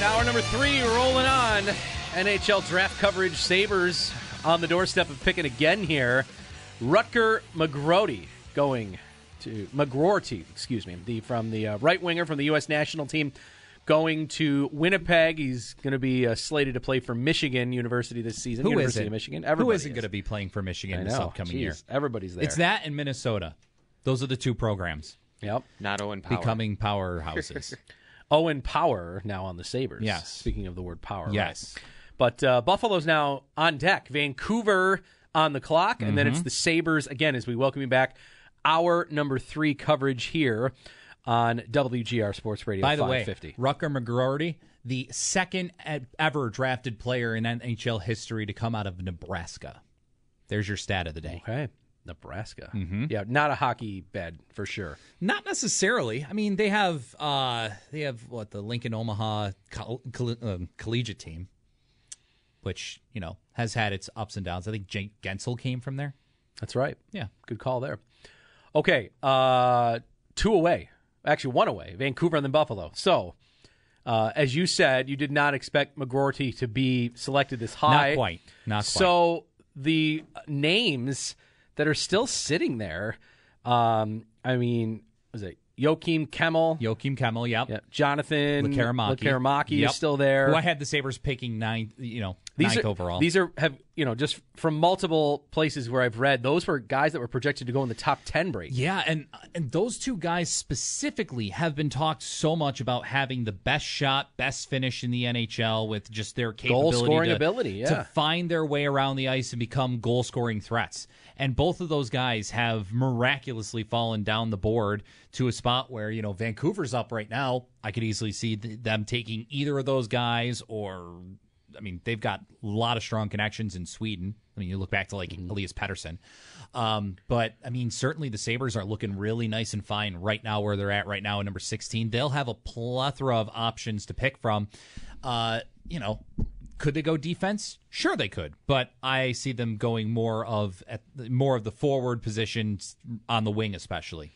Right, hour number three rolling on. NHL draft coverage, Sabres on the doorstep of picking again here. Rutger McGroarty going to McGroarty, excuse me, the from the uh, right winger from the U.S. national team, going to Winnipeg. He's going to be uh, slated to play for Michigan University this season. Who University isn't? of Michigan. Who Everybody isn't is. going to be playing for Michigan this upcoming Jeez, year? Everybody's there. It's that and Minnesota. Those are the two programs Yep. Not Owen Power. becoming powerhouses. Owen Power now on the Sabres. Yes. Speaking of the word power. right. yes. But uh, Buffalo's now on deck. Vancouver on the clock, and then Mm-hmm. it's the Sabres again as we welcome you back. Hour number three coverage here on WGR Sports Radio. By the way, 550. Rutger McGroarty, the second ever drafted player in NHL history to come out of Nebraska. There's your stat of the day. okay, Nebraska. Mm-hmm. Yeah, not a hockey bed for sure. Not necessarily. I mean, they have uh, they have what the Lincoln Omaha coll- coll- um, collegiate team, which you know has had its ups and downs. I think Jake Guentzel came from there. That's right. Yeah. Good call there. Okay, uh, two away. Actually, one away. Vancouver and then Buffalo. So, uh, as you said, you did not expect McGroarty to be selected this high. Not quite. Not quite. So the names that are still sitting there, um, I mean, was it Joakim Kemell? Joakim Kemell, yep. Yeah, Jonathan Lekkerimäki. Lekkerimäki Yep. is still there. Who I had the Sabres picking ninth, you know, these ninth are, overall. These are have you know just from multiple places where I've read those were guys that were projected to go in the top ten break. Yeah, and and those two guys specifically have been talked so much about having the best shot, best finish in the NHL with just their capability Goal-scoring to, ability, yeah. to find their way around the ice and become goal scoring threats. And both of those guys have miraculously fallen down the board to a spot where, you know, Vancouver's up right now. I could easily see th- them taking either of those guys or I mean, they've got a lot of strong connections in Sweden. I mean, you look back to like Elias Pettersson. Um, but I mean, certainly the Sabres are looking really nice and fine right now where they're at right now at number 16. They'll have a plethora of options to pick from. Uh, you know, could they go defense? Sure, they could, but I see them going more of at more of the forward positions on the wing, especially.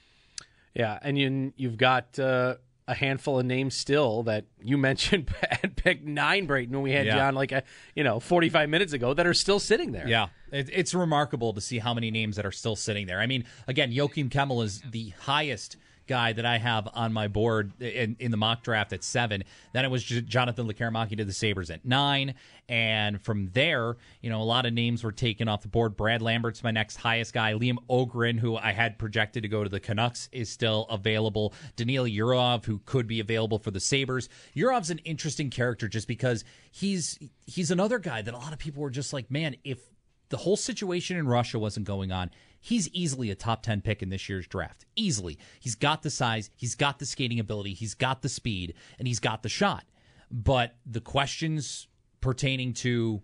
Yeah, and you you've got uh, a handful of names still that you mentioned at pick nine, Brayton, when we had Yeah. John like a you know forty five minutes ago that are still sitting there. Yeah, it, it's remarkable to see how many names that are still sitting there. I mean, again, Joakim Kemell is the highest guy that I have on my board in, in the mock draft at seven. Then it was Jonathan Lekkerimäki to the Sabres at nine. And from there, you know, a lot of names were taken off the board. Brad Lambert's my next highest guy. Liam Öhgren, who I had projected to go to the Canucks, is still available. Danila Yurov, who could be available for the Sabres. Yurov's an interesting character just because he's he's another guy that a lot of people were just like, man, if the whole situation in Russia wasn't going on, he's easily a top 10 pick in this year's draft. Easily. He's got the size, he's got the skating ability, he's got the speed, and he's got the shot. But the questions pertaining to,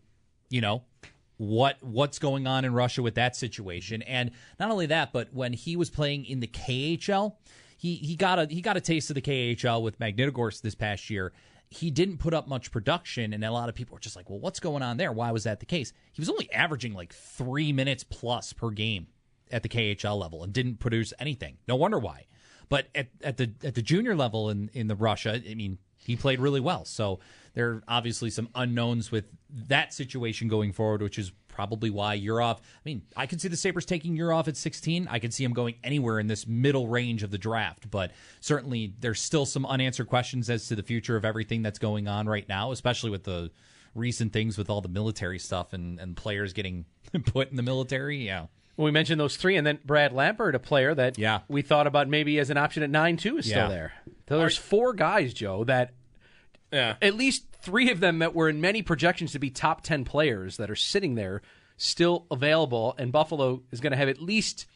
you know, what what's going on in Russia with that situation. And not only that, but when he was playing in the KHL, he he got a he got a taste of the KHL with Magnitogorsk this past year. He didn't put up much production, and a lot of people were just like, "Well, what's going on there? Why was that the case?" He was only averaging like three minutes plus per game at the KHL level and didn't produce anything. No wonder why. But at, at the at the junior level in in the Russia, I mean, he played really well. So there are obviously some unknowns with that situation going forward, which is probably why Yurov. I mean, I could see the Sabres taking Yurov at 16. I could see him going anywhere in this middle range of the draft, but certainly there's still some unanswered questions as to the future of everything that's going on right now, especially with the recent things with all the military stuff and, and players getting put in the military. Yeah. Well, we mentioned those three, and then Brad Lambert, a player that Yeah. we thought about maybe as an option at nine too, is still there. So there's four guys, Joe, that Yeah. at least three of them that were in many projections to be top 10 players that are sitting there still available. And Buffalo is going to have at least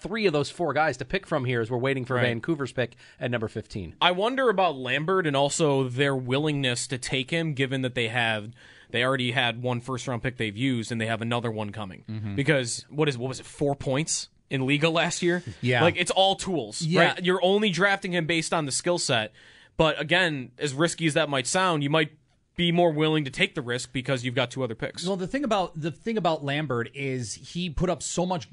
three of those four guys to pick from here as we're waiting for Right. Vancouver's pick at number 15. I wonder about Lambert and also their willingness to take him, given that they have they already had one first round pick they've used and they have another one coming. Mm-hmm. Because what is what was it four points in Liiga last year? Yeah. like it's all tools. Yeah. right? you're only drafting him based on the skill set. But again, as risky as that might sound, you might be more willing to take the risk because you've got two other picks. Well, the thing about the thing about Lambert is he put up so much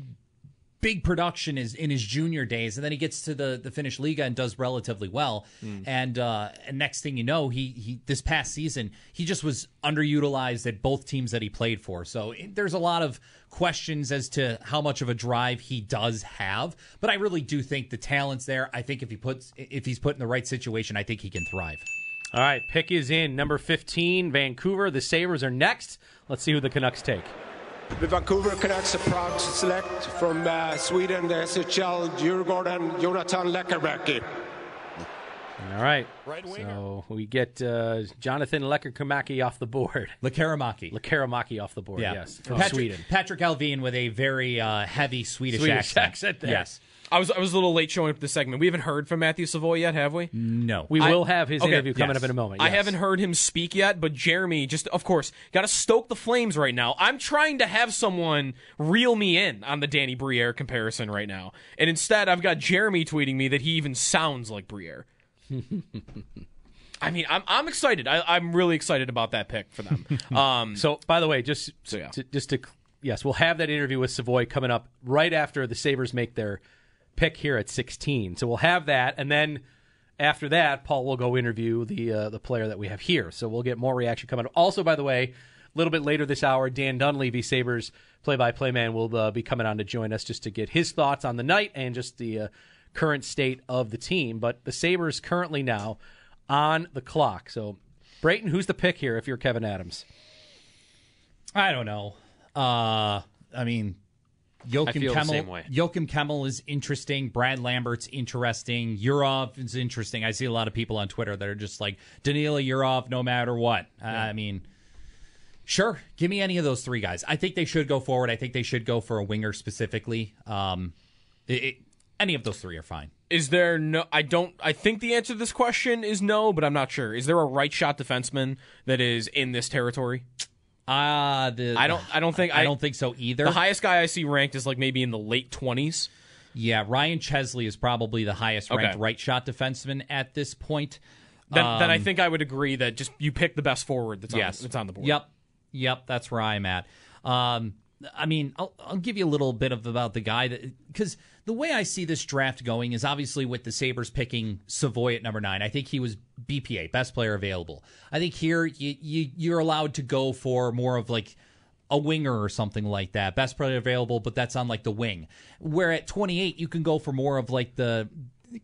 big production is in his junior days, and then he gets to the the Finnish Liiga and does relatively well. And uh, and next thing you know, he he this past season he just was underutilized at both teams that he played for. So it, there's a lot of questions as to how much of a drive he does have. But I really do think the talent's there. I think if he puts if he's put in the right situation, I think he can thrive. All right, pick is in. Number 15, Vancouver. The Sabres are next. Let's see who the Canucks take. The Vancouver Canucks are proud to select from uh, Sweden, the SHL, Djurgården, Jonathan Lekkerimäki. All right. right So we get uh, Jonathan Lekkerkamaki off the board. Lekaramaki. Lekaramaki off the board, Yeah. yes. From Patrick, Sweden. Patrik Allvin with a very uh, heavy Swedish, Swedish accent. accent there. Yes. I was I was a little late showing up the segment. We haven't heard from Matthew Savoy yet, have we? No. We I- will have his okay, interview coming yes. up in a moment. I haven't heard him speak yet, but Jeremy just, of course, got to stoke the flames right now. I'm trying to have someone reel me in on the Danny Briere comparison right now, and instead I've got Jeremy tweeting me that he even sounds like Briere. I mean, I'm I'm excited. I, I'm really excited about that pick for them. Um, So, by the way, just So, yeah. to, just to yes, we'll have that interview with Savoy coming up right after the Sabres make their pick here at 16. So we'll have that, and then after that, Paul will go interview the uh, the player that we have here. So we'll get more reaction coming. Also, by the way, a little bit later this hour, Dan Dunleavy, Sabres play-by-play man, will uh, be coming on to join us just to get his thoughts on the night and just the uh, current state of the team. But the Sabres currently now on the clock. So, Brayton, who's the pick here if you're Kevyn Adams? I don't know. Uh, I mean, Joakim feel the Kemell. same. Joakim Kemell is interesting. Brad Lambert's interesting. Yurov is interesting. I see a lot of people on Twitter that are just like Danila Yurov, no matter what. I mean, sure, give me any of those three guys. I think they should go forward. I think they should go for a winger specifically. Um, it, it- any of those three are fine. is there no? I don't. I think the answer to this question is no, but I'm not sure. Is there a right shot defenseman that is in this territory? Uh the I don't. I don't think. I don't think so either. The highest guy I see ranked is like maybe in the late 20s. Yeah, Ryan Chesley is probably the highest ranked Okay. right shot defenseman at this point. Then, then I Um, think I would agree that just you pick the best forward that's yes, on, that's on the board. Yep, yep, that's where I'm at. Um, I mean, I'll, I'll give you a little bit of about the guy that because the way I see this draft going is obviously with the Sabres picking Savoy at number nine. I think he was BPA, best player available. I think here you, you you're allowed to go for more of like a winger or something like that. Best player available, but that's on like the wing. Where at 28, you can go for more of like the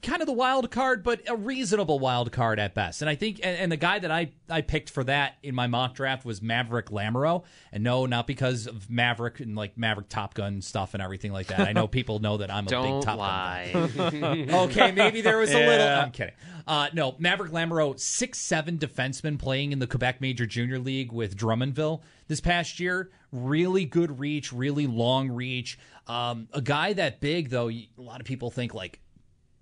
kind of the wild card, but a reasonable wild card at best. And I think, and, and, the guy that I, I picked for that in my mock draft was Maverick Lamoureux. And no, not because of Maverick and like Maverick Top Gun stuff and everything like that. I know people know that I'm a Don't big Top lie. Gun guy. okay, maybe there was a little. I'm kidding. Uh, no, Maverick Lamoureux, six seven defenseman playing in the Quebec Major Junior League with Drummondville this past year. Really good reach, really long reach. Um, a guy that big though, a lot of people think like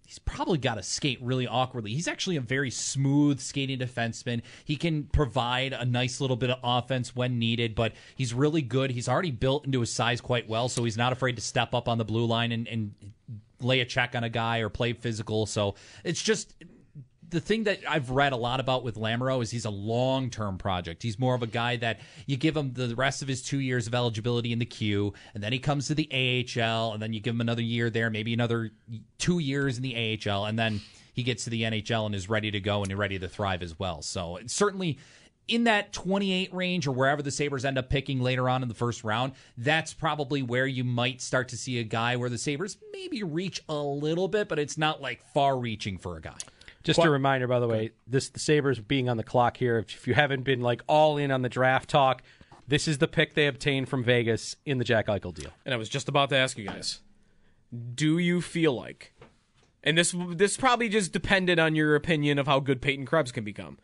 he's probably got to skate really awkwardly. He's actually a very smooth skating defenseman. He can provide a nice little bit of offense when needed, but he's really good. He's already built into his size quite well, so he's not afraid to step up on the blue line and, and lay a check on a guy or play physical. So it's just the thing that I've read a lot about with Lamoureux is he's a long term project. He's more of a guy that you give him the rest of his two years of eligibility in the Q, and then he comes to the AHL, and then you give him another year there, maybe another two years in the AHL, and then he gets to the NHL and is ready to go and ready to thrive as well. So certainly in that 28 range or wherever the Sabres end up picking later on in the first round, that's probably where you might start to see a guy where the Sabres maybe reach a little bit, but it's not like far reaching for a guy. Just a reminder, by the way, this the Sabres being on the clock here. If you haven't been like all in on the draft talk, this is the pick they obtained from Vegas in the Jack Eichel deal. And I was just about to ask you guys, do you feel like, and this this probably just depended on your opinion of how good Peyton Krebs can become.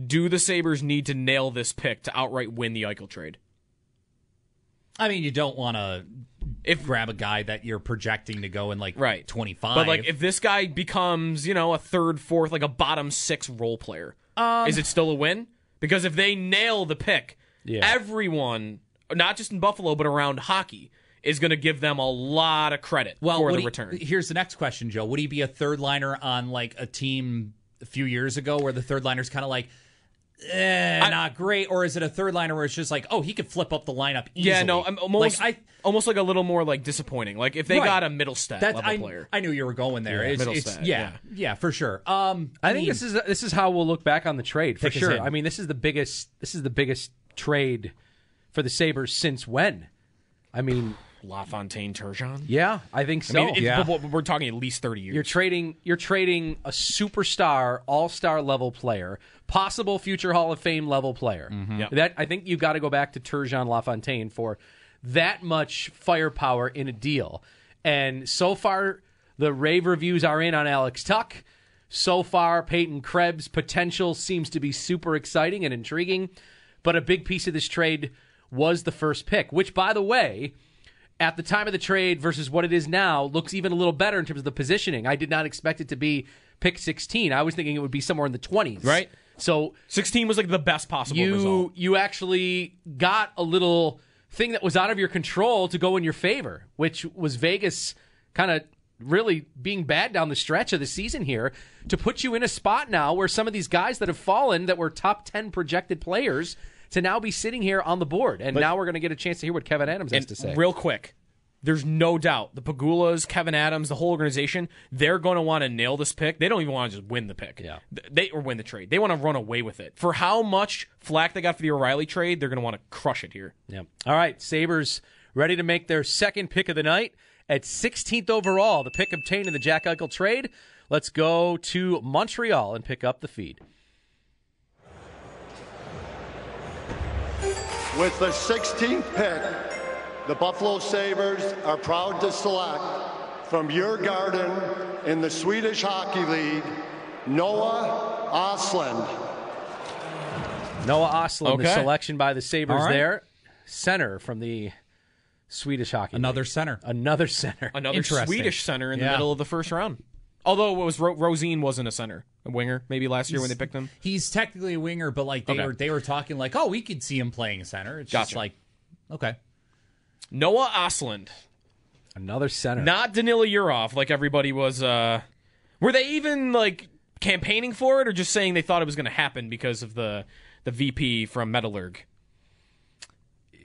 Do the Sabres need to nail this pick to outright win the Eichel trade? I mean, you don't want to if grab a guy that you're projecting to go in like right. 25 but like if this guy becomes you know a third fourth like a bottom six role player um, is it still a win? Because if they nail the pick yeah. everyone not just in buffalo but around hockey is going to give them a lot of credit well, for the he, return. here's the next question joe. Would he be a third liner on like a team a few years ago where the third liner's kind of like eh, I, not great, or is it a third liner where it's just like, oh, he could flip up the lineup easily? Yeah, no, I'm almost like, I, almost like a little more like disappointing. Like if they right. got a Mittelstadt level I, player. I knew you were going there. Yeah, it's, it's, yeah, yeah, yeah, for sure. Um, I, I think mean, this is this is how we'll look back on the trade for sure. I mean, this is the biggest this is the biggest trade for the Sabres since when? I mean, LaFontaine Turgeon? Yeah, I think so. I mean, yeah. we're talking at least thirty years. You're trading. You're trading a superstar, all star level player, possible future Hall of Fame level player. Mm-hmm. Yep. That I think you've got to go back to Turgeon LaFontaine for that much firepower in a deal. And so far, the rave reviews are in on Alex Tuch. So far, Peyton Krebs' potential seems to be super exciting and intriguing. But a big piece of this trade was the first pick, which, by the way, at the time of the trade versus what it is now looks even a little better in terms of the positioning. I did not expect it to be pick 16. I was thinking it would be somewhere in the 20s. Right. So 16 was like the best possible you, result. You actually got a little thing that was out of your control to go in your favor, which was Vegas kind of really being bad down the stretch of the season here to put you in a spot now where some of these guys that have fallen that were top 10 projected players – to now be sitting here on the board. And but, now we're going to get a chance to hear what Kevyn Adams has to say. Real quick, there's no doubt the Pegulas, Kevyn Adams, the whole organization, they're going to want to nail this pick. They don't even want to just win the pick. Yeah. They or win the trade. They want to run away with it. For how much flack they got for the O'Reilly trade, they're going to want to crush it here. Yeah. All right, Sabres ready to make their second pick of the night at 16th overall, the pick obtained in the Jack Eichel trade. Let's go to Montreal and pick up the feed. With the 16th pick, the Buffalo Sabres are proud to select from Djurgården in the Swedish Hockey League, Noah Ostlund. Noah Ostlund, okay. the selection by the Sabres right. there. Center from the Swedish Hockey Another League. center. Another center. Another Swedish center in the middle of the first round. Although it was Ro- Rosén wasn't a center, a winger maybe last year when they picked him. He's technically a winger, but like they okay. were they were talking like, oh, we could see him playing center. It's gotcha. just like, okay. Noah Ostlund, another center, not Danila Yurov, like everybody was. uh Were they even like campaigning for it, or just saying they thought it was going to happen because of the the VP from Metallurg?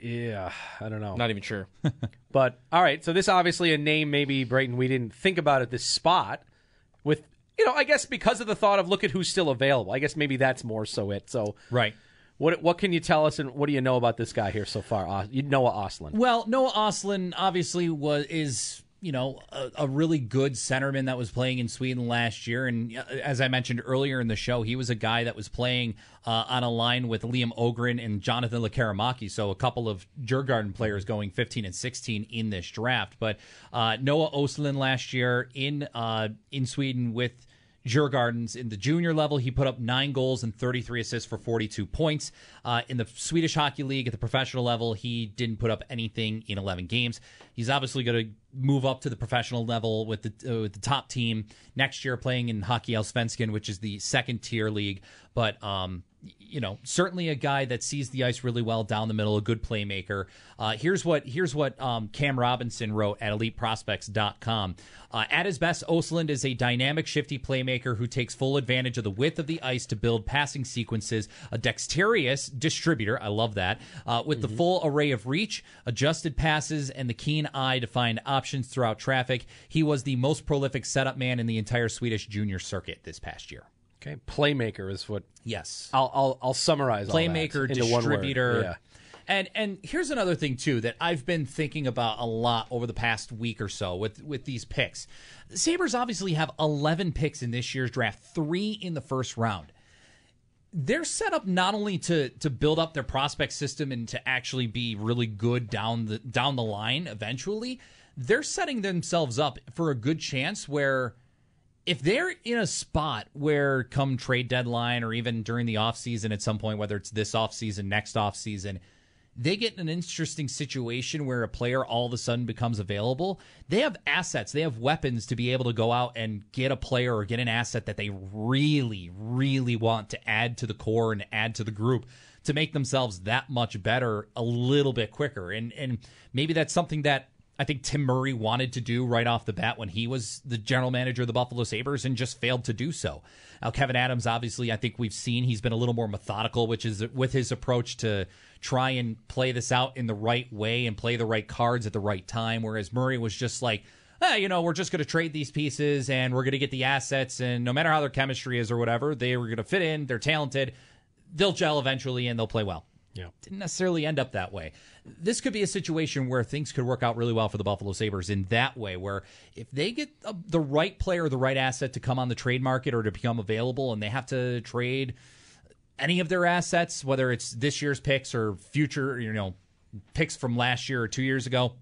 Yeah, I don't know. Not even sure. but all right, so this obviously a name maybe Brayton we didn't think about at this spot with you know, I guess because of the thought of look at who's still available. I guess maybe that's more so it. So right. What what can you tell us, and what do you know about this guy here so far? Noah Ostlund. Well, Noah Ostlund obviously was is you know, a, a, really good centerman that was playing in Sweden last year. And uh, as I mentioned earlier in the show, he was a guy that was playing uh, on a line with Liam Öhgren and Jonathan Lekkerimäki. So a couple of Djurgården players going 15 and 16 in this draft. But uh, Noah Oslin last year in uh, in Sweden with Djurgårdens in the junior level. He put up nine goals and 33 assists for 42 points. Uh, in the Swedish Hockey League at the professional level, he didn't put up anything in 11 games. He's obviously going to move up to the professional level with the uh, with the top team next year, playing in Hockey Allsvenskan, which is the second tier league. But um, you know, certainly a guy that sees the ice really well down the middle, a good playmaker. Uh, here's what here's what um, Cam Robinson wrote at EliteProspects.com. Uh, at his best, Ostlund is a dynamic, shifty playmaker who takes full advantage of the width of the ice to build passing sequences. A dexterous distributor, I love that, uh, with mm-hmm. the full array of reach, adjusted passes, and the keen eye to find options throughout traffic. He was the most prolific setup man in the entire Swedish junior circuit this past year. Okay, playmaker is what. Yes, I'll I'll, I'll summarize playmaker, distributor. Yeah. And and here's another thing too that I've been thinking about a lot over the past week or so with with these picks. The Sabres obviously have 11 picks in this year's draft, 3 in the first round. They're set up not only to to build up their prospect system and to actually be really good down the down the line eventually, they're setting themselves up for a good chance where if they're in a spot where come trade deadline or even during the offseason at some point, whether it's this offseason, next offseason, they get in an interesting situation where a player all of a sudden becomes available. They have assets, they have weapons to be able to go out and get a player or get an asset that they really, really want to add to the core and add to the group to make themselves that much better a little bit quicker. And and maybe that's something that I think Tim Murray wanted to do right off the bat when he was the general manager of the Buffalo Sabres and just failed to do so. Now, Kevyn Adams, obviously, I think we've seen he's been a little more methodical, which is with his approach to try and play this out in the right way and play the right cards at the right time. Whereas Murray was just like, eh, you know, we're just going to trade these pieces and we're going to get the assets. And no matter how their chemistry is or whatever, they were going to fit in. They're talented. They'll gel eventually and they'll play well. Yeah. Didn't necessarily end up that way. This could be a situation where things could work out really well for the Buffalo Sabres in that way, where if they get a, the right player, the right asset to come on the trade market or to become available, and they have to trade any of their assets, whether it's this year's picks or future, you know, picks from last year or two years ago,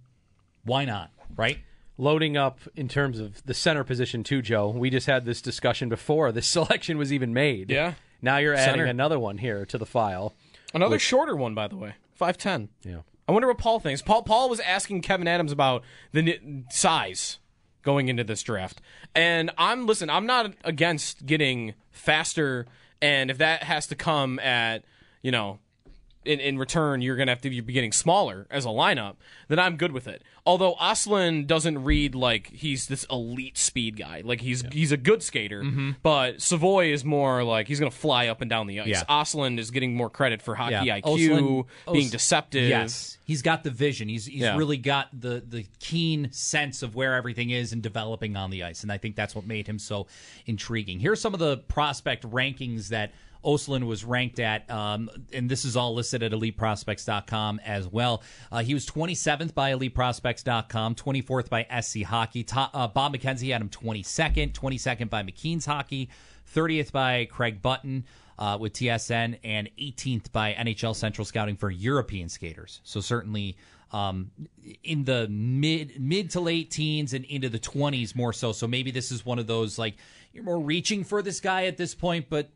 why not? Right? Loading up in terms of the center position, too, Joe. We just had this discussion before this selection was even made. Yeah. Now you're adding center. another one here to the file. Another which, shorter one, by the way, five ten. Yeah. I wonder what Paul thinks. Paul Paul was asking Kevyn Adams about the size going into this draft, and I'm listen. I'm not against getting faster, and if that has to come at you know in, in return you're going to have to be getting smaller as a lineup, then I'm good with it. Although Ostlund doesn't read like he's this elite speed guy. Like he's yeah. he's a good skater, mm-hmm. but Savoy is more like he's going to fly up and down the ice. Yeah. Ostlund is getting more credit for hockey yeah. IQ, Ostlund, being Os- deceptive. Yes, he's got the vision. He's he's yeah. really got the the keen sense of where everything is and developing on the ice, and I think that's what made him so intriguing. Here's some of the prospect rankings that Ostlund was ranked at, um, and this is all listed at eliteprospects.com as well. Uh, he was 27th by eliteprospects.com, 24th by FC Hockey. uh, Bob McKenzie had him 22nd, 22nd by McKeen's Hockey, 30th by Craig Button. Uh, with TSN and 18th by NHL Central Scouting for European skaters. So certainly um, in the mid mid to late teens and into the 20s more so. So maybe this is one of those like you're more reaching for this guy at this point, but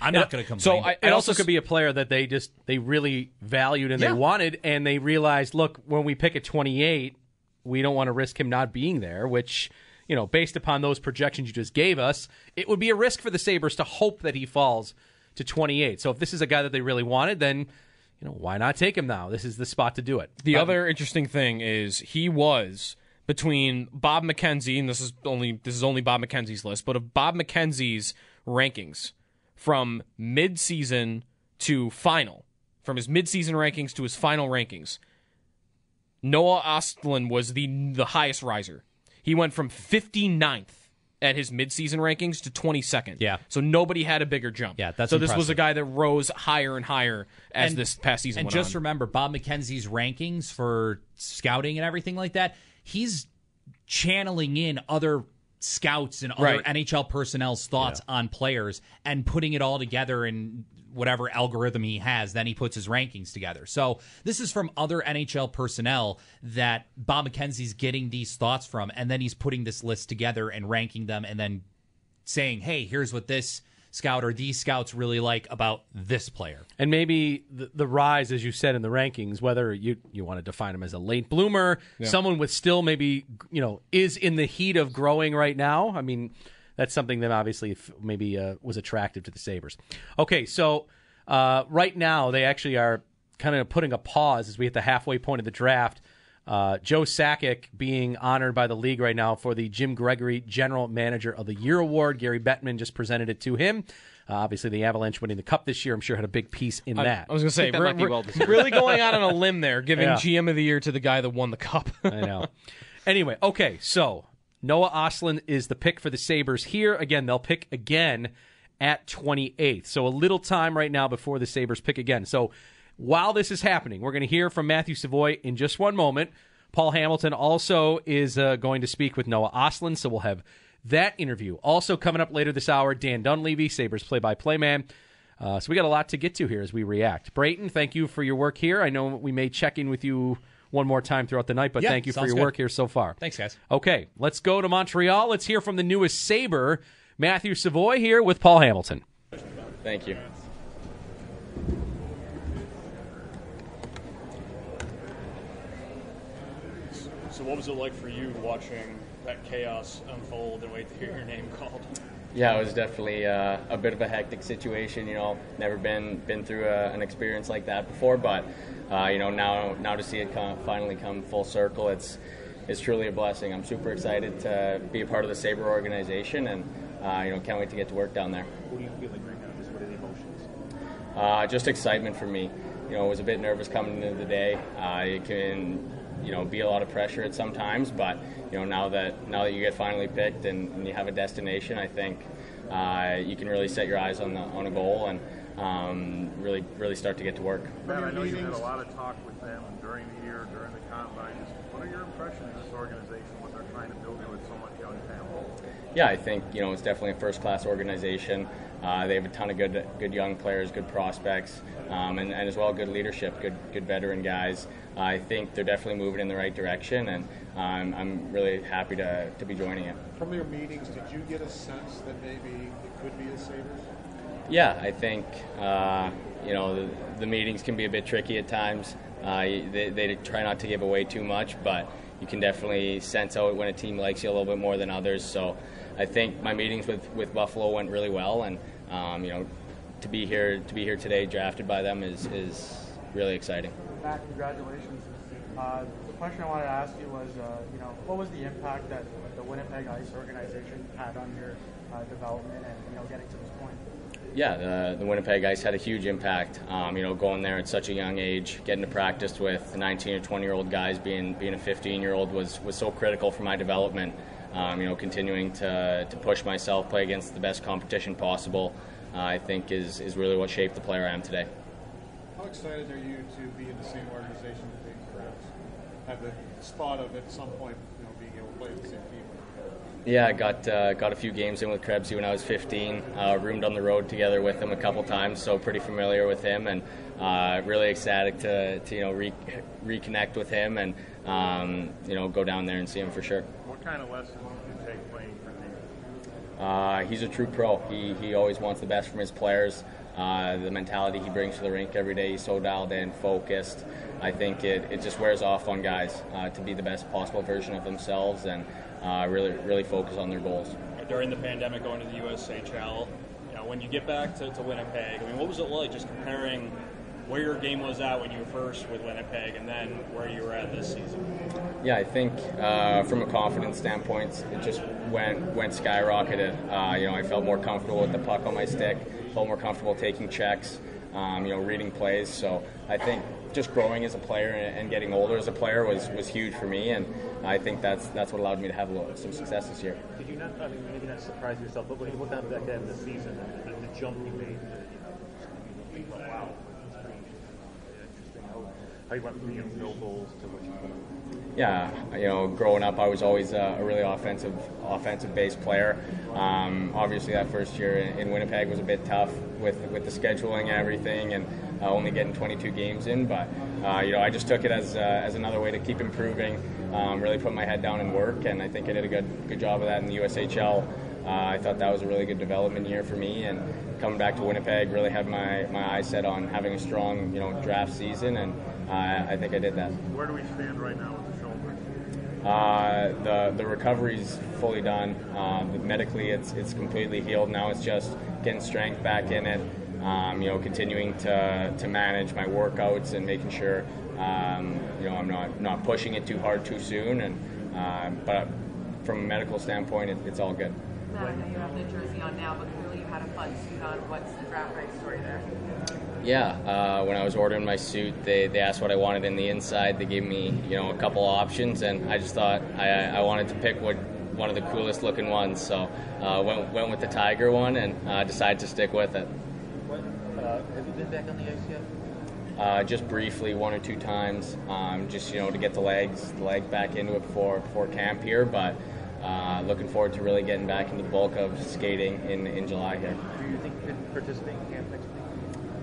I'm not going to complain. So I, it also could be a player that they just they really valued and yeah. they wanted, and they realized, look, when we pick at 28, we don't want to risk him not being there. Which, you know, based upon those projections you just gave us, it would be a risk for the Sabres to hope that he falls to 28. So if this is a guy that they really wanted, then you know why not take him now? This is the spot to do it. The other interesting thing is he was between Bob McKenzie, and this is only this is only Bob McKenzie's list, but of Bob McKenzie's rankings from mid-season to final, from his mid-season rankings to his final rankings. Noah Ostlund was the the highest riser. He went from 59th at his midseason rankings to 22nd. Yeah. So nobody had a bigger jump. Yeah, that's So impressive. this was a guy that rose higher and higher as and, this past season And just on. remember Bob McKenzie's rankings for scouting and everything like that. He's channeling in other scouts and other Right. NHL personnel's thoughts on players and putting it all together in whatever algorithm he has. Then he puts his rankings together. So this is from other NHL personnel that Bob McKenzie's getting these thoughts from, and then he's putting this list together and ranking them, and then saying, "Hey, here's what this." Scout or these scouts really like about this player. And maybe the, the rise, as you said in the rankings, whether you you want to define him as a late bloomer, someone with still maybe you know is in the heat of growing right now. I mean, that's something that obviously maybe uh, was attractive to the Sabres. Okay, so uh, right now they actually are kind of putting a pause as we hit the halfway point of the draft. Uh, Joe Sakic being honored by the league right now for the Jim Gregory General Manager of the Year award. Gary Bettman just presented it to him. Uh, obviously, the Avalanche winning the cup this year, I'm sure, had a big piece in that. I was going to say, that we're, might be we're well really going out on a limb there, giving Yeah. GM of the year to the guy that won the cup. I know. Anyway, okay, so Noah Oslin is the pick for the Sabres here. Again, they'll pick again at 28th. So a little time right now before the Sabres pick again. So while this is happening, we're going to hear from Matthew Savoy in just one moment. Paul Hamilton also is uh, going to speak with Noah Oslin, so we'll have that interview. Also coming up later this hour, Dan Dunleavy, Sabres play-by-play man. Uh, so we got a lot to get to here as we react. Brayton, thank you for your work here. I know we may check in with you one more time throughout the night, but Yeah, thank you for your good. work here so far. Thanks, guys. Okay, let's go to Montreal. Let's hear from the newest Sabre, Matthew Savoy, here with Paul Hamilton. Thank you. What was it like for you watching that chaos unfold and wait to hear your name called? Yeah, it was definitely uh, a bit of a hectic situation. You know, never been been through a, an experience like that before, but uh, you know now now to see it come, finally come full circle, it's it's truly a blessing. I'm super excited to be a part of the Sabre organization, and uh, you know can't wait to get to work down there. What are you feeling right now? Just what are the emotions? Uh, just excitement for me. You know, I was a bit nervous coming into the day. Uh, it can, you know, be a lot of pressure at some times, but you know, now that now that you get finally picked and, and you have a destination, I think uh, you can really set your eyes on the on a goal and um, really really start to get to work. Matt, I know you had a lot of talk with them during the year, during the combine. Just What are your impressions of this organization, what they're trying to build with so much young talent? Yeah, I think you know it's definitely a first-class organization. Uh, they have a ton of good, good young players, good prospects, um, and, and as well good leadership, good, good veteran guys. I think they're definitely moving in the right direction, and um, I'm really happy to, to be joining it. From your meetings, did you get a sense that maybe it could be the Sabres? Yeah, I think uh, you know the, the meetings can be a bit tricky at times. Uh, they, they try not to give away too much, but you can definitely sense out when a team likes you a little bit more than others. So I think my meetings with, with Buffalo went really well, and um, you know to be here to be here today, drafted by them, is is really exciting. Matt, congratulations. Uh, the question I wanted to ask you was, uh, you know, what was the impact that the Winnipeg Ice organization had on your uh, development and you know getting to this point? Yeah, the, the Winnipeg Ice had a huge impact. Um, you know, going there at such a young age, getting to practice with 19 or 20 year old guys, being being a 15 year old was was so critical for my development. Um, you know, continuing to, to push myself, play against the best competition possible, uh, I think is is really what shaped the player I am today. How excited are you to be in the same organization Dave Krebs? Have the spot of at some point, you know, being able to play with the same team? Yeah, I got uh, got a few games in with Krebsy when I was 15. Uh, roomed on the road together with him a couple times, so pretty familiar with him, and uh, really ecstatic to, to you know re- reconnect with him and um, you know go down there and see him for sure. What kind of lessons did you take playing for Dave? Uh, he's a true pro. He, he always wants the best from his players. Uh, the mentality he brings to the rink every day, he's so dialed in, focused. I think it, it just wears off on guys uh, to be the best possible version of themselves and uh, really really focus on their goals. During the pandemic, going to the USHL, you know, when you get back to, to Winnipeg, I mean, what was it like just comparing where your game was at when you were first with Winnipeg and then where you were at this season? Yeah, I think uh, from a confidence standpoint, it just went went skyrocketed. Uh, you know, I felt more comfortable with the puck on my stick, felt more comfortable taking checks, um, you know, reading plays. So I think just growing as a player and, getting older as a player was, was huge for me, and I think that's that's what allowed me to have little, some success this year. Did you not, I mean, maybe not surprise yourself, but when you look down back at the season and the jump you made, you know, wow, how you went from being no goals to what you put. Yeah, you know, growing up, I was always a, a really offensive, offensive-based player. Um, obviously, that first year in, in Winnipeg was a bit tough with with the scheduling and everything, and uh, only getting 22 games in. But uh, you know, I just took it as uh, as another way to keep improving. Um, really put my head down and work, and I think I did a good good job of that in the USHL. Uh, I thought that was a really good development year for me, and coming back to Winnipeg, really had my, my eyes set on having a strong you know draft season, and uh, I think I did that. Where do we stand right now? Uh, the the recovery's fully done. Um, medically, it's it's completely healed. Now it's just getting strength back in it. Um, you know, continuing to, to manage my workouts and making sure um, you know I'm not not pushing it too hard too soon. And uh, but from a medical standpoint, it, it's all good. Matt, I know you have the jersey on now, but clearly you had a fun suit on. What's the draft story there? Yeah, uh, when I was ordering my suit, they, they asked what I wanted in the inside. They gave me you know a couple options, and I just thought I, I wanted to pick what one of the coolest looking ones. So uh, went went with the tiger one and uh, decided to stick with it. What, uh, have you been back on the ice yet? Uh, just briefly, one or two times, um, just you know to get the legs the legs back into it before before camp here, but. Uh, looking forward to really getting back into the bulk of skating in, in July here. Do you think you could participate in camp next week?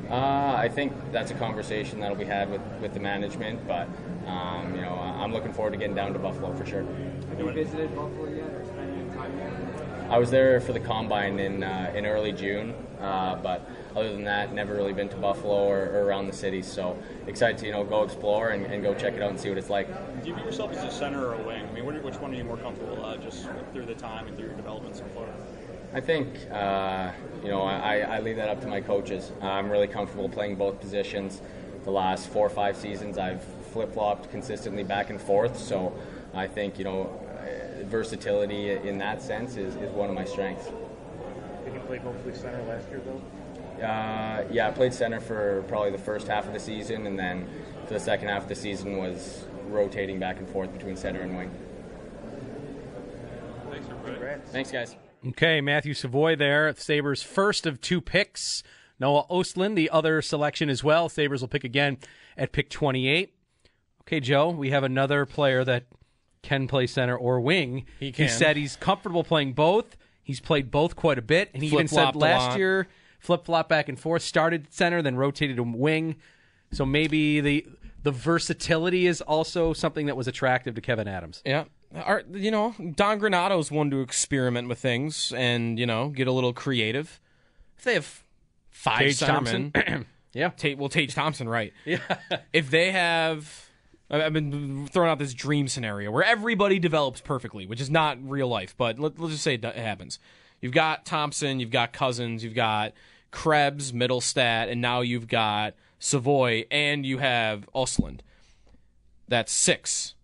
Uh, I think that's a conversation that'll be had with, with the management, but um, you know I'm looking forward to getting down to Buffalo for sure. Have you visited Buffalo yet, or spent any time there? I was there for the combine in uh, in early June, uh, but other than that, never really been to Buffalo or, or around the city. So excited to you know go explore and, and go check it out and see what it's like. Do you view yourself as a center or a wing? I mean, which one are you more comfortable uh, just through the time and through your development so far? I think uh, you know I, I leave that up to my coaches. I'm really comfortable playing both positions. The last four or five seasons, I've flip flopped consistently back and forth. So I think you know uh, versatility in that sense is, is one of my strengths. Did you play mostly center last year, though? Uh, yeah, I played center for probably the first half of the season, and then for the second half of the season was rotating back and forth between center and wing. Thanks, everybody. Thanks, guys. Okay, Matthew Savoy there. Sabres first of two picks. Noah Ostlund, the other selection as well. Sabres will pick again at pick 28. Okay, Joe, we have another player that can play center or wing. He can. said he's comfortable playing both. He's played both quite a bit, and he even said last year flip flop back and forth. Started center, then rotated to wing. So maybe the the versatility is also something that was attractive to Kevyn Adams. Yeah. Our, you know, Don Granato's one to experiment with things and, you know, get a little creative. If they have five Tage centermen, Thompson. yeah. Ta- well, Tage Thompson, right. Yeah. if they have. I- I've been throwing out this dream scenario where everybody develops perfectly, which is not real life, but let, let's just say it it happens. You've got Thompson, you've got Cozens, you've got Krebs, Mittelstadt, and now you've got Savoy, and you have Osland. That's six.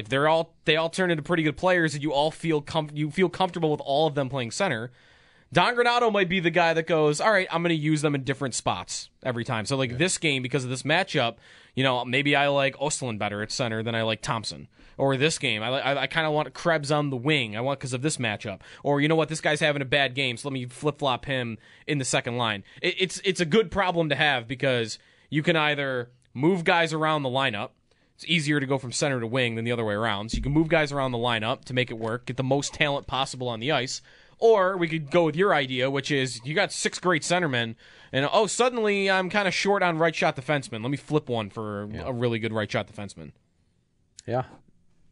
If they're all they all turn into pretty good players, and you all feel com- you feel comfortable with all of them playing center, Don Granato might be the guy that goes, all right, I'm going to use them in different spots every time. So like this game, because of this matchup, you know, maybe I like Ostlund better at center than I like Thompson. Or this game, I I, I kind of want Krebs on the wing. I want because of this matchup. Or you know what, this guy's having a bad game, so let me flip flop him in the second line. It, it's it's a good problem to have because you can either move guys around the lineup. It's easier to go from center to wing than the other way around. So you can move guys around the lineup to make it work, get the most talent possible on the ice. Or we could go with your idea, which is you got six great centermen, and oh, suddenly I'm kind of short on right shot defensemen. Let me flip one for a really good right shot defenseman. Yeah.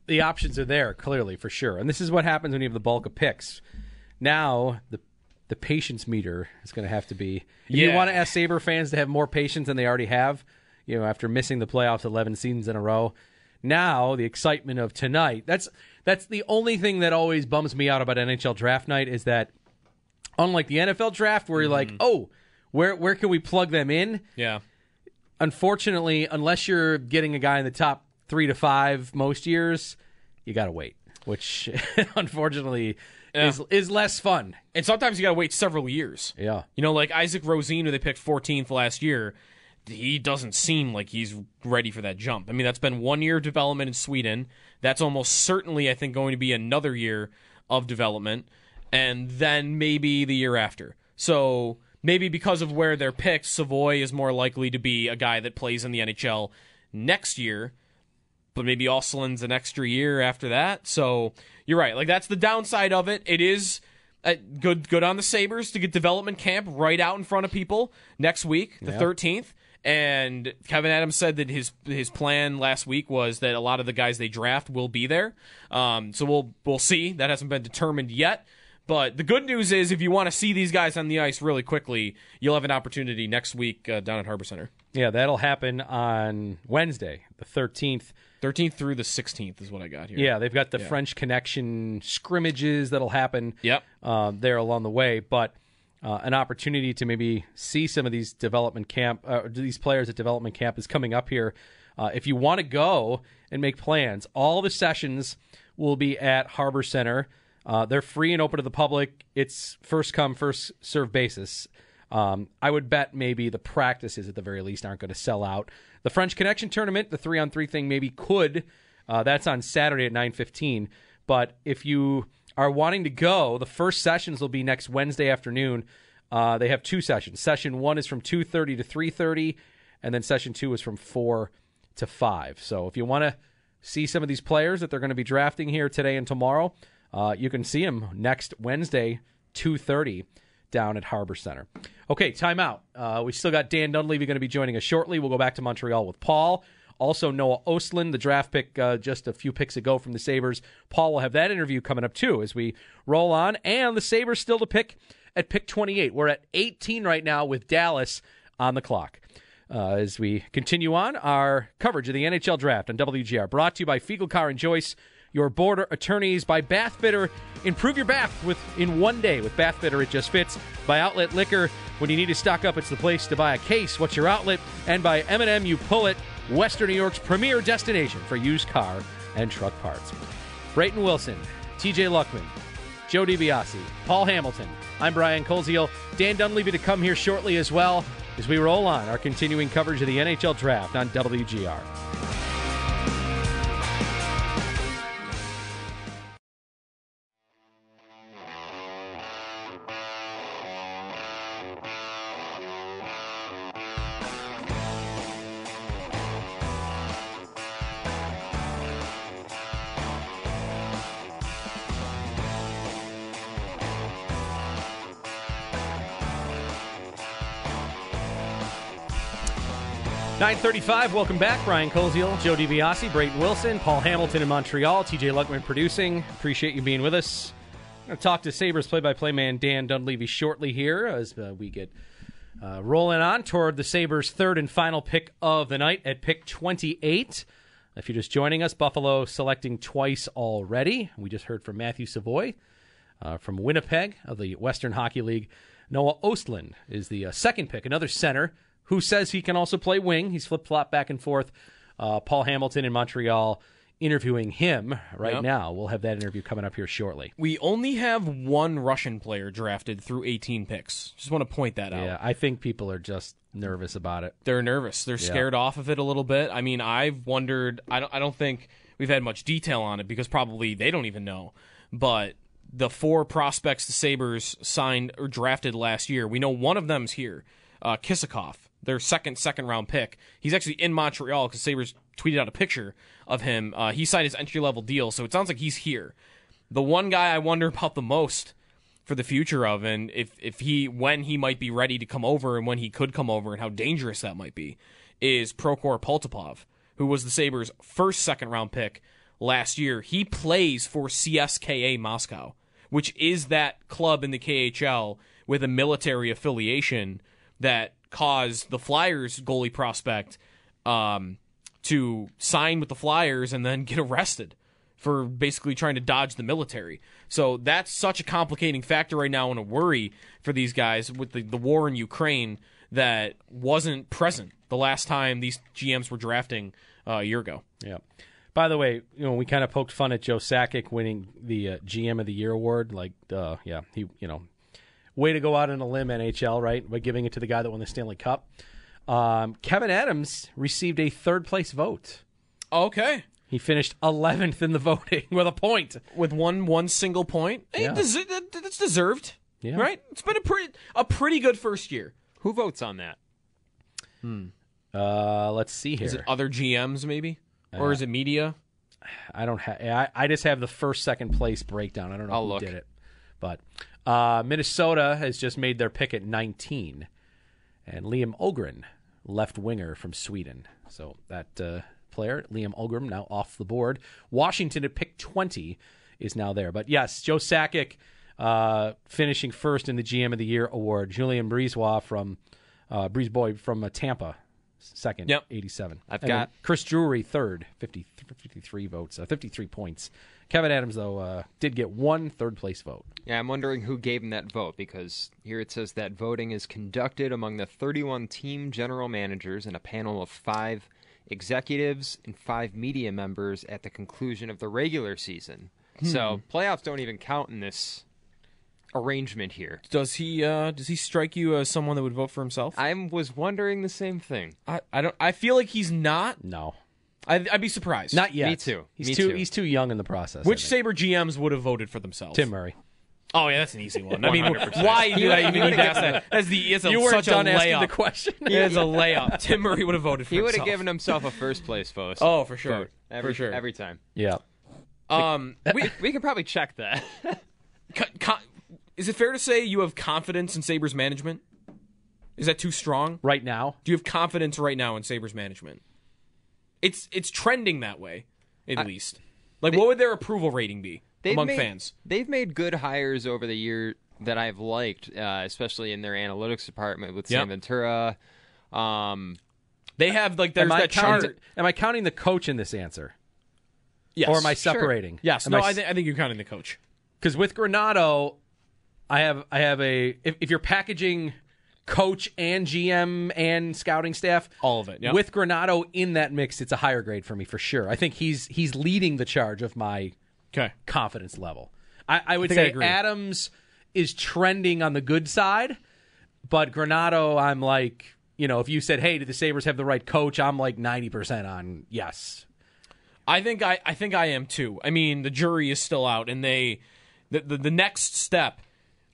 The options are there, clearly, for sure. And this is what happens when you have the bulk of picks. Now, the the patience meter is going to have to be. If you want to ask Sabre fans to have more patience than they already have, you know, after missing the playoffs 11 seasons in a row. Now, the excitement of tonight. That's that's the only thing that always bums me out about NHL draft night is that unlike the NFL draft where you're like, mm-hmm. "Oh, where where can we plug them in?" Yeah. unfortunately, unless you're getting a guy in the top three to five most years, you got to wait, which unfortunately is is less fun. And sometimes you got to wait several years. Yeah. You know, like Isak Rosén, who they picked 14th last year, he doesn't seem like he's ready for that jump. I mean, that's been one year of development in Sweden. That's almost certainly, I think, going to be another year of development, and then maybe the year after. So maybe because of where they're picked, Savoy is more likely to be a guy that plays in the NHL next year. But maybe Oslin's an extra year after that. So you're right. Like that's the downside of it. It is uh, good. Good on the Sabres to get development camp right out in front of people next week, the Yeah. 13th. And Kevyn Adams said that his his plan last week was that a lot of the guys they draft will be there. Um, so we'll we'll see. That hasn't been determined yet. But the good news is, if you want to see these guys on the ice really quickly, you'll have an opportunity next week uh, down at Harbor Center. Yeah, that'll happen on Wednesday, the 13th. 13th through the 16th is what I got here. Yeah, they've got the Yeah. French Connection scrimmages that'll happen. Yep. Uh, there along the way, but uh, an opportunity to maybe see some of these development camp, uh, these players at development camp is coming up here. Uh, if you want to go and make plans, all the sessions will be at Harbor Center. Uh, they're free and open to the public. It's first come, first serve basis. Um, I would bet maybe the practices at the very least aren't going to sell out. The French Connection tournament, the three on three thing, maybe could. Uh, that's on Saturday at nine fifteen. But if you are wanting to go, the first sessions will be next Wednesday afternoon. Uh, they have two sessions. Session one is from two thirty to three thirty, and then session two is from four to five. So if you want to see some of these players that they're going to be drafting here today and tomorrow, uh, you can see them next Wednesday, two thirty down at Harbor Center. Okay, timeout. Uh, we still got Dan Dunleavy going to be joining us shortly. We'll go back to Montreal with Paul. Also, Noah Ostlund, the draft pick uh, just a few picks ago from the Sabres. Paul will have that interview coming up too as we roll on. And the Sabres still to pick at pick 28. We're at 18 right now with Dallas on the clock. Uh, as we continue on our coverage of the NHL draft on WGR, brought to you by Fiegel Car and Joyce, your border attorneys by Bath Fitter. Improve your bath with in one day with Bath Fitter. It just fits. By Outlet Liquor, when you need to stock up, it's the place to buy a case. What's your outlet? And by M&M, you pull it. Western New York's premier destination for used car and truck parts. Brayton Wilson, TJ Luckman, Joe DiBiase, Paul Hamilton. I'm Brian Koziel. Dan Dunleavy to come here shortly as well as we roll on our continuing coverage of the NHL draft on WGR. Nine thirty-five. Welcome back, Brian Koziel, Joe DiBiase, Brayton Wilson, Paul Hamilton in Montreal, TJ Luckman producing. Appreciate you being with us. I'm going to talk to Sabres play-by-play man Dan Dunleavy shortly here as uh, we get uh, rolling on toward the Sabres' third and final pick of the night at pick 28. If you're just joining us, Buffalo selecting twice already. We just heard from Matthew Savoie uh, from Winnipeg of the Western Hockey League. Noah Ostlund is the uh, second pick, another center who says he can also play wing. He's flip flop back and forth. Uh, Paul Hamilton in Montreal interviewing him right Yep. now. We'll have that interview coming up here shortly. We only have one Russian player drafted through 18 picks. Just want to point that out. Yeah, I think people are just nervous about it. They're nervous. They're Yeah. scared off of it a little bit. I mean, I've wondered. I don't. I don't think we've had much detail on it because probably they don't even know. But the four prospects the Sabres signed or drafted last year, we know one of them's here. Uh, Kisakov, their second second round pick. He's actually in Montreal because Sabres tweeted out a picture of him. Uh, he signed his entry level deal, so it sounds like he's here. The one guy I wonder about the most for the future of and if if he when he might be ready to come over and when he could come over and how dangerous that might be is Prokhor Poltapov, who was the Sabres' first second round pick last year. He plays for CSKA Moscow, which is that club in the KHL with a military affiliation that caused the Flyers goalie prospect um, to sign with the Flyers and then get arrested for basically trying to dodge the military. So that's such a complicating factor right now and a worry for these guys with the, the war in Ukraine that wasn't present the last time these GMs were drafting uh, a year ago. Yeah. By the way, you know, we kind of poked fun at Joe Sakic winning the uh, GM of the Year award. Like, uh, yeah, he, you know, way to go out on a limb, NHL, right? By giving it to the guy that won the Stanley Cup. Um, Kevyn Adams received a third place vote. Okay. He finished 11th in the voting with a point. With one one single point. Yeah. des- that's deserved. Yeah. Right? It's been a pretty a pretty good first year. Who votes on that? Uh, let's see here. Is it other GMs maybe, or Uh, is it media? I don't have. I, I just have the first second place breakdown. I don't know I'll who look. did it, but uh, Minnesota has just made their pick at 19, and Liam Öhgren, left winger from Sweden. So that uh, player, Liam Öhgren, now off the board. Washington at pick 20 is now there, but yes, Joe Sakic uh, finishing first in the GM of the Year award. Julien BriseBois from uh, from uh, Tampa. Second, Yep. 87. I've And got- Chris Drury third, 50, 53 votes, uh, 53 points. Kevyn Adams, though, uh, did get one third place vote. Yeah, I'm wondering who gave him that vote because here it says that voting is conducted among the 31 team general managers and a panel of five executives and five media members at the conclusion of the regular season. So playoffs don't even count in this arrangement here. Does he uh, does he strike you as someone that would vote for himself? I was wondering the same thing. I, I don't. I feel like he's not. No, I'd, I'd be surprised. not yet. Me too. He's Me too. too. He's too young in the process. Which think. Sabre GMs would have voted for themselves? Tim Murray. Oh yeah, that's an easy one. I mean, 100%. why do I even would've need to ask that? That's the it's a, You weren't such done a asking layup. the question. It's a layup. Tim Murray would have voted for He would have given himself a first place vote. Oh, for sure. Vote. Every, For sure. Every time. Yeah. Um, We, we could probably check that. co- co- is it fair to say you have confidence in Sabres management? Is that too strong? Right now, Do you have confidence right now in Sabres management? It's it's trending that way, at I- least. Like, what would their approval rating be They've among made, fans? They've made good hires over the year that I've liked, uh, especially in their analytics department with Yep. Sam Ventura. Um, They have like there's am I, that counting, chart. am I counting the coach in this answer, Yes. or am I Sure. separating? Yes. Am no, I I, think I think you're counting the coach. Because with Granato, I have I have a if, if you're packaging coach and GM and scouting staff, All of it, yep. With Granato in that mix, it's a higher grade for me for sure. I think he's he's leading the charge of my Okay. confidence level. I, I would I say agree. Adams is trending on the good side, but Granato, I'm like, you know, if you said, "Hey, did the Sabres have the right coach?" I'm like ninety percent on yes. I think I, I think I am too. I mean, the jury is still out, and they the the, the next step.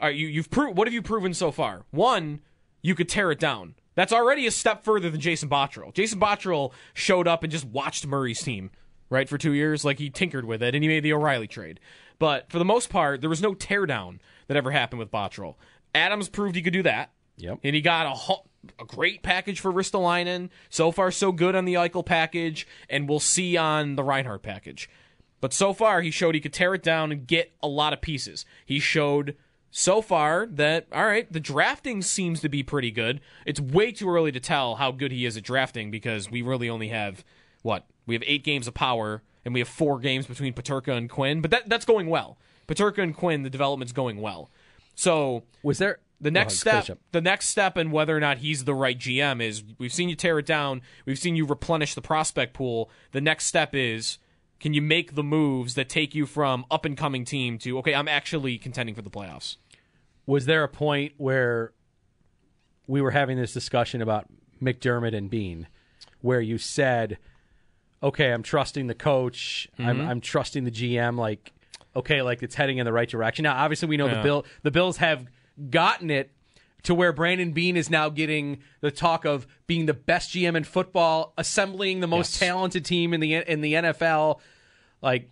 Are you you've proved what have you proven so far? One, you could tear it down. That's already a step further than Jason Botterill. Jason Botterill showed up and just watched Murray's team right for two years, like he tinkered with it, and he made the O'Reilly trade. But for the most part, there was no teardown that ever happened with Botterill. Adams proved he could do that. Yep. And he got a a great package for Ristolainen. So far, so good on the Eichel package, and we'll see on the Reinhart package. But so far, he showed he could tear it down and get a lot of pieces. He showed so far that all right, the drafting seems to be pretty good. It's way too early to tell how good he is at drafting because we really only have what we have eight games of power and we have four games between Peterka and Quinn. But that that's going well. Peterka and Quinn, the development's going well. So Was there the next step the next step in whether or not he's the right GM is we've seen you tear it down, we've seen you replenish the prospect pool. The next step is can you make the moves that take you from up and coming team to okay, I'm actually contending for the playoffs. Was there a point where we were having this discussion about McDermott and Beane, where you said, "Okay, I'm trusting the coach. I'm, Mhm. I'm trusting the GM. Like, okay, like it's heading in the right direction." Now, obviously, we know the bill the Bills have gotten it to where Brandon Beane is now getting the talk of being the best GM in football, assembling the most Yes. talented team in the in the NFL. Like,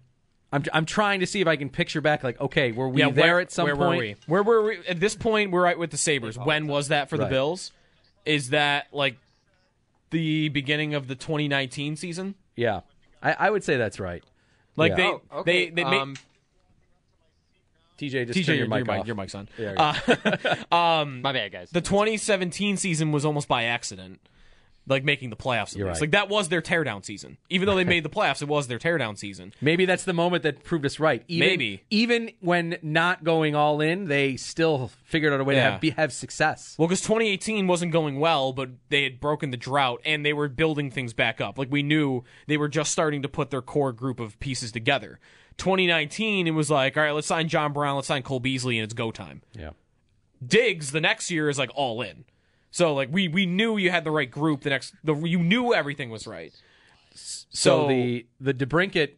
I'm I'm trying to see if I can picture back. Like, okay, were we yeah, there where, at some where point? Were we? Where were we? At this point, we're right with the Sabres. When was that for the Bills? Is that like the beginning of the 2019 season? Yeah, I, I would say that's right. Like Yeah. they, Oh, okay. they, they, ma- um, TJ, just TJ, turn your your, mic mic, off. your mic's on. There you Uh, um, my bad, guys. the 2017 season was almost by accident, like making the playoffs. right. Like that was their teardown season. Even though they made the playoffs, it was their teardown season. Maybe that's the moment that proved us right. Even, Maybe. even when not going all in, they still figured out a way to have, be, have success. Well, because 2018 wasn't going well, but they had broken the drought and they were building things back up. Like we knew they were just starting to put their core group of pieces together. 2019, it was like, all right, let's sign John Brown, let's sign Cole Beasley, and it's go time. Yeah. Diggs the next year is like all in. So like we we knew you had the right group. The next the you knew everything was right. So, So, the the DeBrincat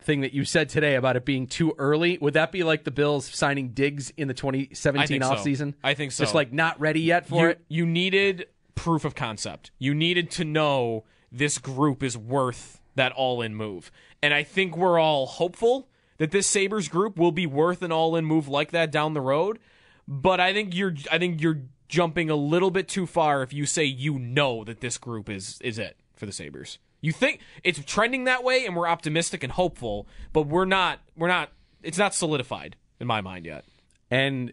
thing that you said today about it being too early. Would that be like the Bills signing Diggs in the 2017 I think so. I think so. Just like not ready yet for you, it? You needed proof of concept. You needed to know this group is worth that all in move. And I think we're all hopeful that this Sabres group will be worth an all in move like that down the road. But I think you're I think you're jumping a little bit too far if you say you know that this group is is it for the Sabres. You think it's trending that way and we're optimistic and hopeful, but we're not we're not it's not solidified in my mind yet. And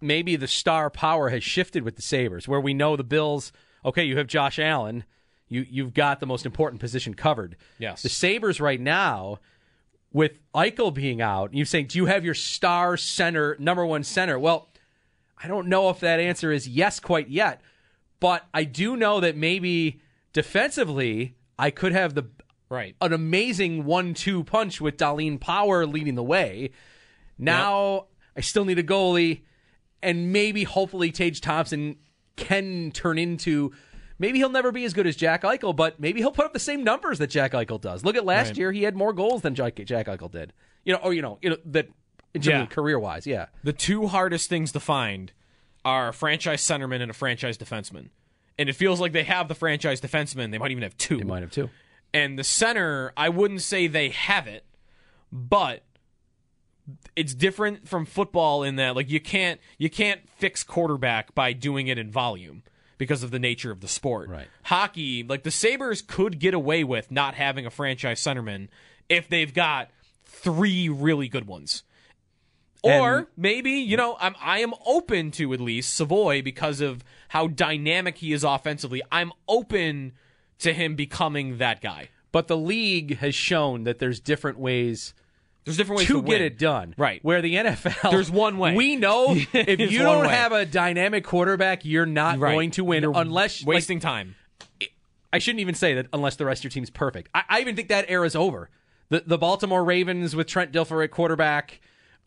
maybe the star power has shifted with the Sabres, where we know the Bills, okay, you have Josh Allen, you you've got the most important position covered. Yes. The Sabres right now, with Eichel being out, you're saying, do you have your star center, number one center? Well, I don't know if that answer is yes quite yet, but I do know that maybe defensively, I could have the right an amazing one-two punch with Dahlin Power leading the way. Now I still need a goalie, and maybe hopefully Tage Thompson can turn into. Maybe he'll never be as good as Jack Eichel, but maybe he'll put up the same numbers that Jack Eichel does. Look at last Right. year; he had more goals than Jack, Jack Eichel did. You know, or you know, you know that in terms Yeah. of career-wise, yeah. The two hardest things to find are a franchise centerman and a franchise defenseman. And it feels like they have the franchise defenseman. They might even have two. They might have two. And the center, I wouldn't say they have it, but it's different from football in that like you can't you can't fix quarterback by doing it in volume because of the nature of the sport. Right. Hockey, like the Sabres could get away with not having a franchise centerman if they've got three really good ones. Or And- maybe you know I'm I am open to at least Savoie because of how dynamic he is offensively. I'm open to him becoming that guy. But the league has shown that there's different ways. There's different ways to, to get it done. Right. Where the NFL, There's one way. We know if you don't way. have a dynamic quarterback, you're not Right. going to win You're unless wasting like, time. I shouldn't even say that unless the rest of your team's perfect. I, I even think that era's over. The the Baltimore Ravens with Trent Dilfer at quarterback,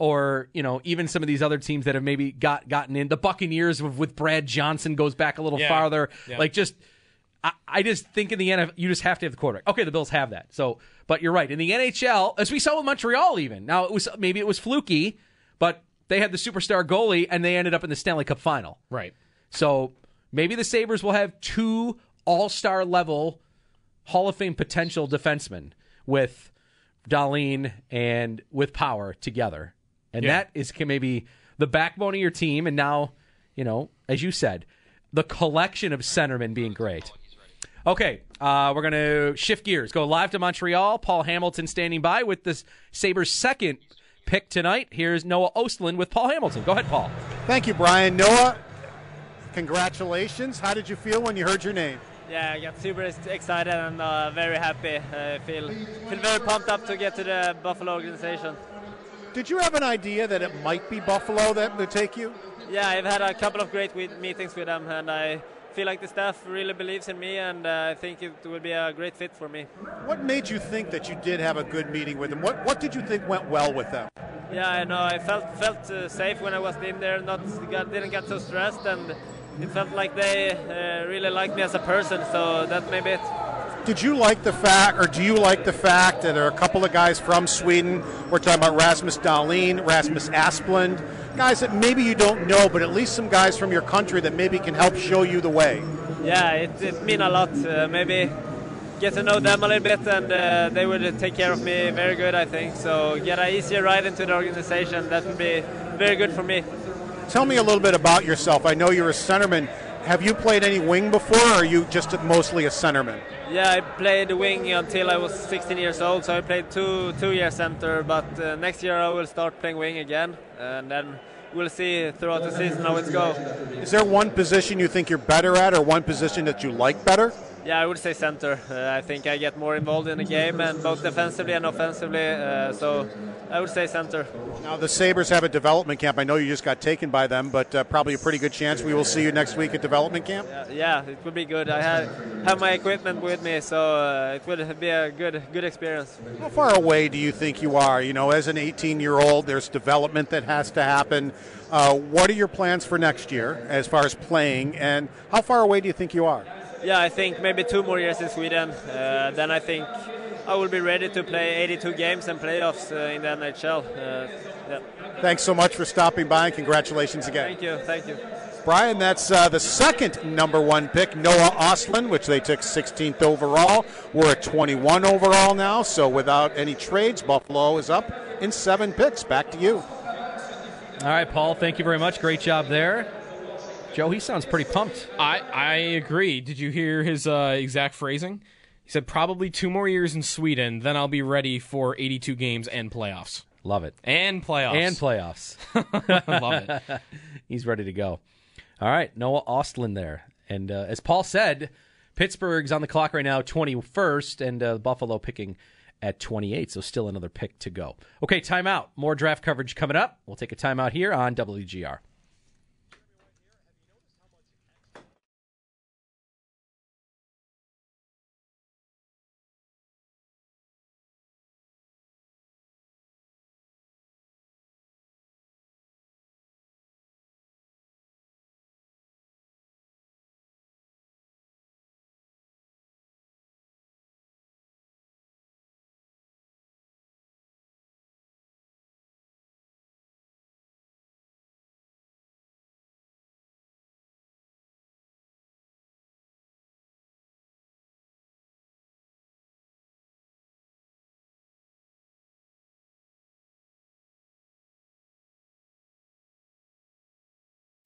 or you know even some of these other teams that have maybe got gotten in. The Buccaneers with, with Brad Johnson goes back a little Yeah. farther. Yeah. Like just. I, I just think in the NFL, you just have to have the quarterback. Okay, the Bills have that. So, but you're right. In the NHL, as we saw with Montreal, even now it was maybe it was fluky, but they had the superstar goalie and they ended up in the Stanley Cup final. Right. So maybe the Sabres will have two all star level Hall of Fame potential defensemen with Dahlin and with Power together. And Yeah. that is can maybe the backbone of your team. And now, you know, as you said, the collection of centermen being great. Okay, uh, we're going to shift gears. Go live to Montreal. Paul Hamilton standing by with this Sabres' second pick tonight. Here's Noah Ostlund with Paul Hamilton. Go ahead, Paul. Thank you, Brian. Noah, congratulations. How did you feel when you heard your name? Yeah, I got super excited and uh, very happy. I feel feel very pumped up to get to the Buffalo organization. Did you have an idea that it might be Buffalo that would take you? Yeah, I've had a couple of great meetings with them, and I feel like the staff really believes in me, and uh, I think it will be a great fit for me. What made you think that you did have a good meeting with them? What What did you think went well with them? Yeah, I know. I felt felt uh, safe when I was in there. Not got, didn't get so stressed, and it felt like they uh, really liked me as a person. So that may be it. Did you like the fact, or do you like the fact that there are a couple of guys from Sweden? We're talking about Rasmus Dahlin, Rasmus Asplund, guys that maybe you don't know, but at least some guys from your country that maybe can help show you the way. Yeah, it, it mean a lot. Uh, maybe get to know them a little bit, and uh, they will take care of me very good. I think so. Get an easier ride into the organization. That would be very good for me. Tell me a little bit about yourself. I know you're a centerman. Have you played any wing before, or are you just mostly a centerman? Yeah, I played wing until I was 16 years old, so I played two two year center. But uh, next year I will start playing wing again, and then we'll see throughout the season how it's go. Is there one position you think you're better at, or one position that you like better? Yeah, I would say center. Uh, I think I get more involved in the game, and both defensively and offensively. Uh, so I would say center. Now, the Sabres have a development camp. I know you just got taken by them, but uh, probably a pretty good chance we will see you next week at development camp. Uh, yeah, it would be good. I have have my equipment with me, so uh, it would be a good good experience. How far away do you think you are? You know, as an 18 year old, there's development that has to happen. Uh, what are your plans for next year as far as playing, and how far away do you think you are? Yeah, I think maybe two more years in Sweden. Uh, then I think I will be ready to play 82 games and playoffs uh, in the NHL. Uh, yeah. Thanks so much for stopping by and congratulations again. Thank you, thank you. Brian, that's uh, the second number one pick, Noah Ostlund, which they took 16th overall. We're at 21 overall now, so without any trades, Buffalo is up in seven picks. Back to you. All right, Paul, thank you very much. Great job there. Joe, he sounds pretty pumped. I, I agree. Did you hear his uh, exact phrasing? He said, probably two more years in Sweden, then I'll be ready for 82 games and playoffs. Love it. And playoffs. And playoffs. Love it. He's ready to go. All right, Noah Ostlund there. And uh, as Paul said, Pittsburgh's on the clock right now, 21st, and uh, Buffalo picking at 28, so still another pick to go. Okay, timeout. More draft coverage coming up. We'll take a timeout here on WGR.